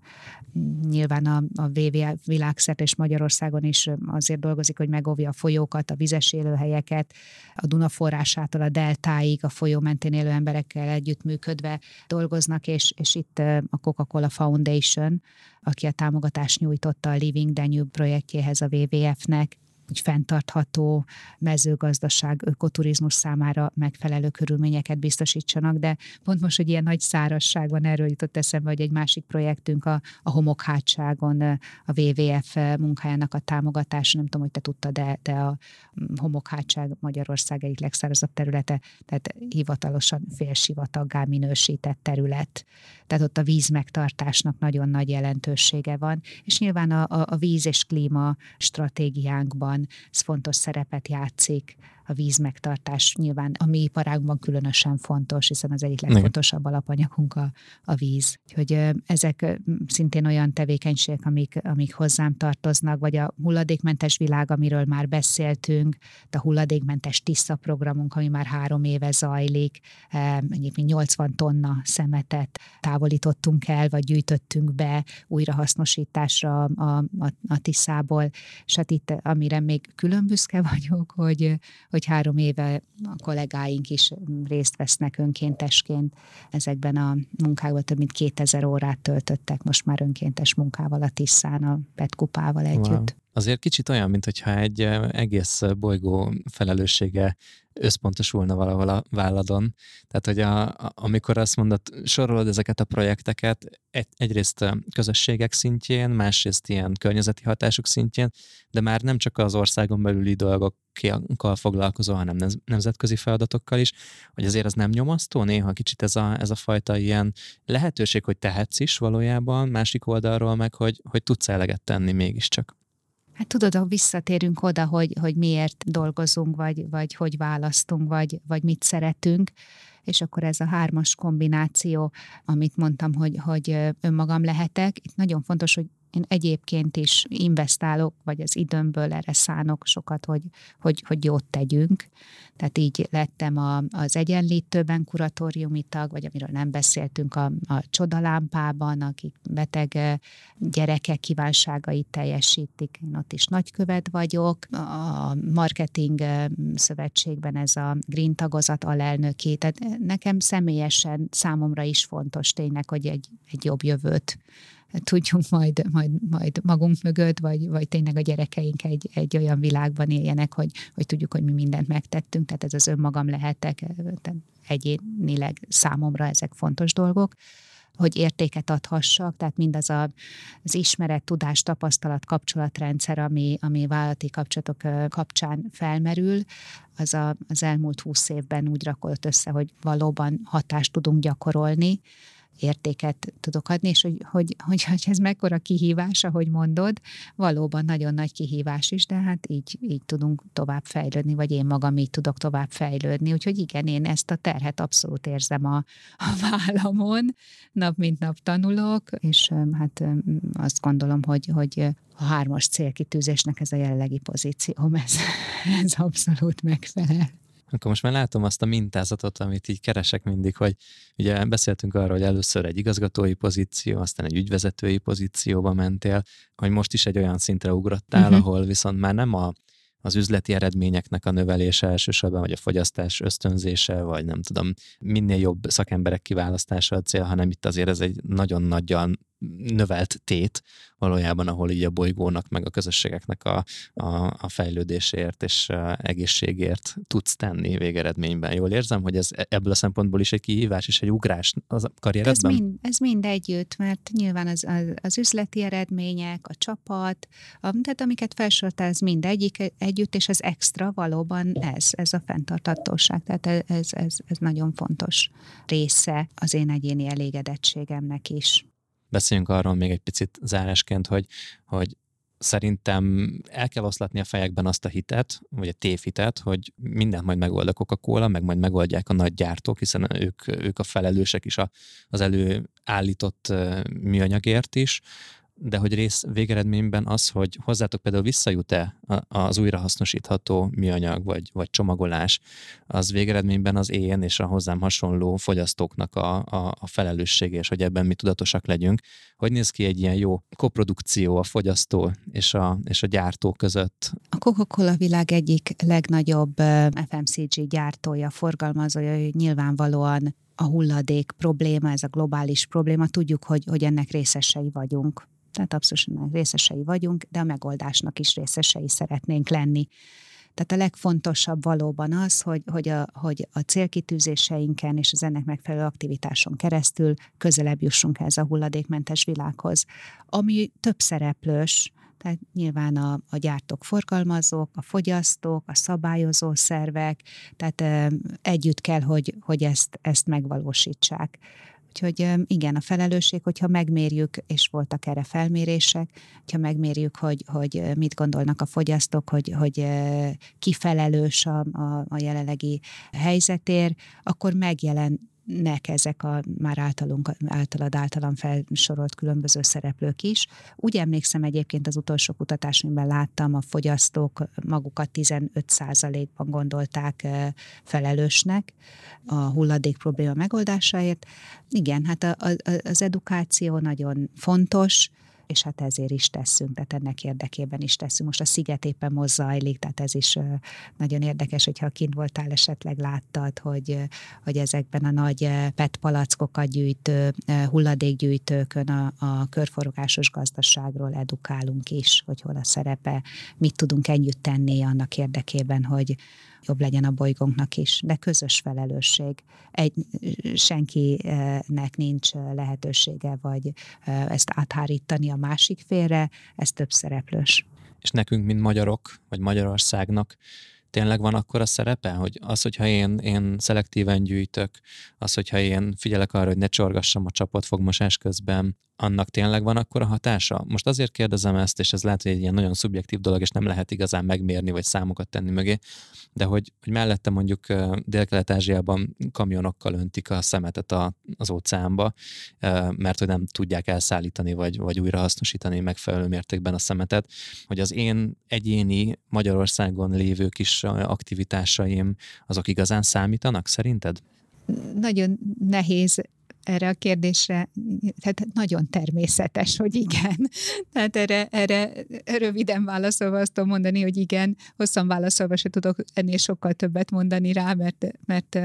Nyilván a, a WWF világszerte és Magyarországon is azért dolgozik, hogy megóvja a folyókat, a vizes élőhelyeket, a Duna forrásától a deltáig, a folyó mentén élő emberekkel együttműködve dolgoznak, és, és itt a Coca-Cola Foundation, aki a támogatást nyújtotta a Living Danube projektjéhez a WWF-nek, hogy fenntartható mezőgazdaság, ökoturizmus számára megfelelő körülményeket biztosítsanak, de pont most, hogy ilyen nagy szárasság van, erről jutott eszembe, hogy egy másik projektünk a, a homokhátságon a WWF munkájának a támogatása, nem tudom, hogy te tudtad, de, de a homokhátság Magyarország egyik legszárazabb területe, tehát hivatalosan félsivataggá minősített terület. Tehát ott a víz megtartásnak nagyon nagy jelentősége van, és nyilván a, a, a víz és klíma stratégiánkban ez fontos szerepet játszik, víz megtartás nyilván a mi iparágunkban különösen fontos, hiszen az egyik legfontosabb alapanyagunk a, a víz. Úgyhogy ezek szintén olyan tevékenységek, amik, amik hozzám tartoznak, vagy a hulladékmentes világ, amiről már beszéltünk, a hulladékmentes Tisza programunk, ami már három éve zajlik, egyébként 80 tonna szemetet távolítottunk el, vagy gyűjtöttünk be újrahasznosításra a, a, a Tiszából, és hát itt, amire még külön büszke vagyok, hogy, hogy három éve a kollégáink is részt vesznek önkéntesként ezekben a munkákban, több mint 2000 órát töltöttek most már önkéntes munkával a Tiszán, a Petkupával együtt. Wow. Azért kicsit olyan, mintha egy egész bolygó felelőssége összpontosulna valahol a válladon. Tehát, hogy a, a, amikor azt mondod, sorolod ezeket a projekteket, egy, egyrészt közösségek szintjén, másrészt ilyen környezeti hatások szintjén, de már nem csak az országon belüli dolgokkal foglalkozó, hanem nemzetközi feladatokkal is, hogy azért az nem nyomasztó néha kicsit ez a, ez a fajta ilyen lehetőség, hogy tehetsz is valójában, másik oldalról meg, hogy, hogy tudsz eleget tenni mégiscsak. Hát tudod, ha visszatérünk oda, hogy, hogy miért dolgozunk, vagy, vagy hogy választunk, vagy, vagy mit szeretünk, és akkor ez a hármas kombináció, amit mondtam, hogy, hogy önmagam lehetek, itt nagyon fontos, hogy én egyébként is investálok, vagy az időmből erre szánok sokat, hogy, hogy, hogy jót tegyünk. Tehát így lettem a, az egyenlítőben kuratóriumi tag, vagy amiről nem beszéltünk, a, a csodalámpában, akik beteg gyerekek kívánságait teljesítik. Én ott is nagykövet vagyok. A marketing szövetségben ez a Green tagozat alelnöki. Tehát nekem személyesen számomra is fontos tényleg, hogy egy, egy jobb jövőt tudjunk majd, majd, majd magunk mögött, vagy, vagy tényleg a gyerekeink egy, egy olyan világban éljenek, hogy, hogy tudjuk, hogy mi mindent megtettünk, tehát ez az önmagam lehetek, tehát egyénileg számomra ezek fontos dolgok hogy értéket adhassak, tehát mindaz a, az ismeret, tudás, tapasztalat, kapcsolatrendszer, ami, ami vállalati kapcsolatok kapcsán felmerül, az a, az elmúlt húsz évben úgy rakott össze, hogy valóban hatást tudunk gyakorolni, értéket tudok adni, és hogy, hogy, hogy, ez mekkora kihívás, ahogy mondod, valóban nagyon nagy kihívás is, de hát így, így tudunk tovább fejlődni, vagy én magam így tudok tovább fejlődni, úgyhogy igen, én ezt a terhet abszolút érzem a, a vállamon, nap mint nap tanulok, és hát azt gondolom, hogy, hogy a hármas célkitűzésnek ez a jelenlegi pozícióm, ez, ez abszolút megfelel. Akkor most már látom azt a mintázatot, amit így keresek mindig, hogy ugye beszéltünk arról, hogy először egy igazgatói pozíció, aztán egy ügyvezetői pozícióba mentél, hogy most is egy olyan szintre ugrottál, uh-huh. ahol viszont már nem a az üzleti eredményeknek a növelése elsősorban, vagy a fogyasztás ösztönzése, vagy nem tudom, minél jobb szakemberek kiválasztása a cél, hanem itt azért ez egy nagyon nagyan növelt tét valójában, ahol így a bolygónak, meg a közösségeknek a, a, a fejlődésért és egészségért tudsz tenni végeredményben. Jól érzem, hogy ez ebből a szempontból is egy kihívás és egy ugrás az karrieredben? Ez mind, ez mind együtt, mert nyilván az, az, az üzleti eredmények, a csapat, a, tehát amiket felsoroltál, ez mind egyik, együtt, és az extra valóban ez, ez a fenntartatóság. Tehát ez, ez, ez nagyon fontos része az én egyéni elégedettségemnek is. Beszéljünk arról még egy picit zárásként, hogy, hogy szerintem el kell oszlatni a fejekben azt a hitet, vagy a tévhitet, hogy mindent majd megold a Coca-Cola, meg majd megoldják a nagy gyártók, hiszen ők, ők a felelősek is a, az előállított műanyagért is, de hogy rész végeredményben az, hogy hozzátok például visszajut-e az újrahasznosítható műanyag vagy, vagy csomagolás, az végeredményben az én és a hozzám hasonló fogyasztóknak a, a, a felelőssége, és hogy ebben mi tudatosak legyünk. Hogy néz ki egy ilyen jó koprodukció a fogyasztó és a, és a gyártó között? A Coca-Cola világ egyik legnagyobb FMCG gyártója, forgalmazója, hogy nyilvánvalóan a hulladék probléma, ez a globális probléma, tudjuk, hogy, hogy ennek részesei vagyunk tehát abszolút részesei vagyunk, de a megoldásnak is részesei szeretnénk lenni. Tehát a legfontosabb valóban az, hogy, hogy, a, hogy a célkitűzéseinken és az ennek megfelelő aktivitáson keresztül közelebb jussunk ez a hulladékmentes világhoz. Ami több szereplős, tehát nyilván a, a gyártók, forgalmazók, a fogyasztók, a szabályozó szervek, tehát e, együtt kell, hogy, hogy ezt, ezt megvalósítsák. Úgyhogy igen, a felelősség, hogyha megmérjük, és voltak erre felmérések, hogyha megmérjük, hogy, hogy mit gondolnak a fogyasztók, hogy, hogy ki felelős a, a, a jelenlegi helyzetért, akkor megjelen nek ezek a már általunk, általad általam felsorolt különböző szereplők is. Úgy emlékszem egyébként az utolsó kutatásomban láttam, a fogyasztók magukat 15%-ban gondolták felelősnek a hulladék probléma megoldásáért. Igen, hát a, a, az edukáció nagyon fontos, és hát ezért is teszünk, tehát ennek érdekében is teszünk. Most a sziget éppen most tehát ez is nagyon érdekes, hogyha kint voltál, esetleg láttad, hogy, hogy ezekben a nagy PET palackokat gyűjtő, hulladékgyűjtőkön a, a körforgásos gazdaságról edukálunk is, hogy hol a szerepe, mit tudunk együtt tenni annak érdekében, hogy, jobb legyen a bolygónknak is, de közös felelősség. Egy, senkinek nincs lehetősége, vagy ezt áthárítani a másik félre, ez több szereplős. És nekünk, mint magyarok, vagy Magyarországnak tényleg van akkor a szerepe, hogy az, hogyha én, én szelektíven gyűjtök, az, hogyha én figyelek arra, hogy ne csorgassam a csapatfogmosás közben, annak tényleg van akkor a hatása? Most azért kérdezem ezt, és ez lehet, hogy egy ilyen nagyon szubjektív dolog, és nem lehet igazán megmérni, vagy számokat tenni mögé, de hogy, hogy mellette mondjuk Dél-Kelet-Ázsiában kamionokkal öntik a szemetet a, az óceánba, mert hogy nem tudják elszállítani, vagy, vagy újrahasznosítani megfelelő mértékben a szemetet, hogy az én egyéni Magyarországon lévő kis aktivitásaim, azok igazán számítanak szerinted? Nagyon nehéz erre a kérdésre, tehát nagyon természetes, hogy igen. Tehát erre, erre röviden válaszolva azt tudom mondani, hogy igen, hosszan válaszolva se tudok ennél sokkal többet mondani rá, mert, mert,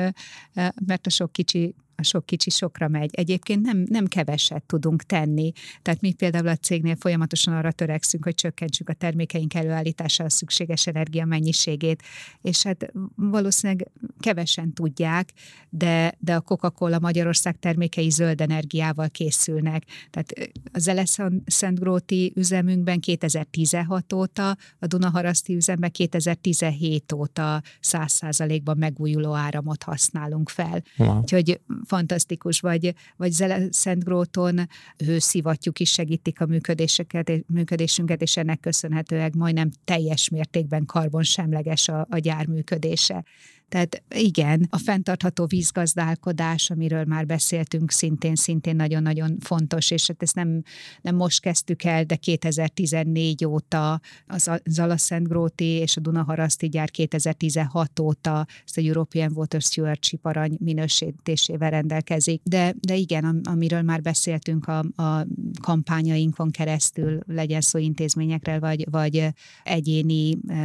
mert a sok kicsi a sok kicsi sokra megy. Egyébként nem, nem keveset tudunk tenni. Tehát mi például a cégnél folyamatosan arra törekszünk, hogy csökkentsük a termékeink előállítására szükséges energia mennyiségét, és hát valószínűleg kevesen tudják, de, de a Coca-Cola Magyarország termékei zöld energiával készülnek. Tehát az Eleszentgróti üzemünkben 2016 óta, a Dunaharaszti üzemben 2017 óta 100%-ban megújuló áramot használunk fel. Wow. Úgyhogy fantasztikus, vagy, vagy Szentgróton hőszivattyúk is segítik a működéseket, működésünket, és ennek köszönhetőleg majdnem teljes mértékben karbonsemleges a, a gyár működése. Tehát igen, a fenntartható vízgazdálkodás, amiről már beszéltünk, szintén szintén nagyon-nagyon fontos, és hát ezt nem, nem most kezdtük el, de 2014 óta az Zalaszentgróti és a Dunaharaszti gyár 2016 óta ezt a European Water Stewardship arany minősítésével rendelkezik. De, de igen, amiről már beszéltünk a, a kampányainkon keresztül, legyen szó intézményekről, vagy, vagy egyéni, eh,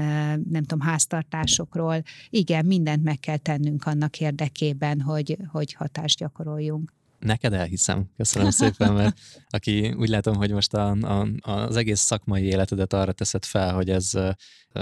nem tudom, háztartásokról. Igen, mindent meg kell tennünk annak érdekében, hogy, hogy hatást gyakoroljunk. Neked elhiszem. Köszönöm szépen, mert aki úgy látom, hogy most a, a, az egész szakmai életedet arra teszed fel, hogy ez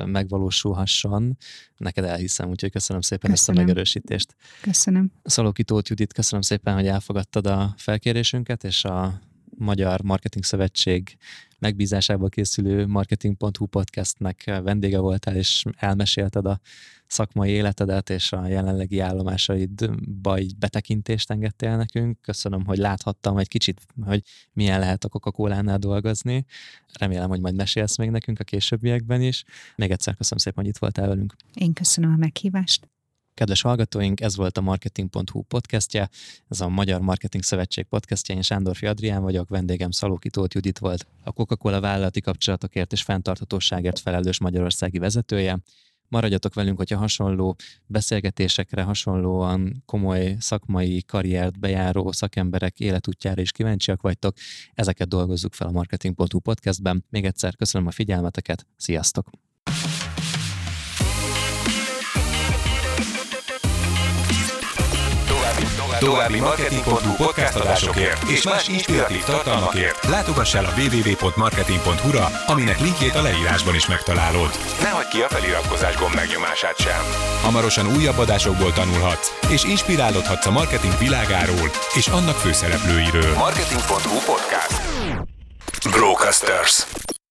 megvalósulhasson, neked elhiszem, úgyhogy köszönöm szépen köszönöm. ezt a megerősítést. Köszönöm. Szalóki Tóth Judit, köszönöm szépen, hogy elfogadtad a felkérésünket, és a Magyar Marketing Szövetség megbízásából készülő Marketing.hu podcastnek vendége voltál, és elmesélted a szakmai életedet és a jelenlegi állomásaidba így betekintést engedtél nekünk. Köszönöm, hogy láthattam egy kicsit, hogy milyen lehet a Coca-Cola-nál dolgozni. Remélem, hogy majd mesélsz még nekünk a későbbiekben is. Még egyszer köszönöm szépen, hogy itt voltál velünk. Én köszönöm a meghívást. Kedves hallgatóink, ez volt a Marketing.hu podcastje, ez a Magyar Marketing Szövetség podcastja, én Sándorfi Adrián vagyok, vendégem Szalóki Tóth Judit volt, a Coca-Cola vállalati kapcsolatokért és fenntarthatóságért felelős magyarországi vezetője. Maradjatok velünk, hogyha hasonló beszélgetésekre, hasonlóan komoly szakmai karriert bejáró szakemberek életútjára is kíváncsiak vagytok. Ezeket dolgozzuk fel a Marketing.hu podcastben. Még egyszer köszönöm a figyelmeteket, sziasztok! További marketing.hu podcast adásokért és más inspiratív tartalmakért látogass el a www.marketing.hu-ra, aminek linkjét a leírásban is megtalálod. Ne hagyd ki a feliratkozás gomb megnyomását sem. Hamarosan újabb adásokból tanulhatsz, és inspirálódhatsz a marketing világáról és annak főszereplőiről. Marketing.hu podcast. Brocasters.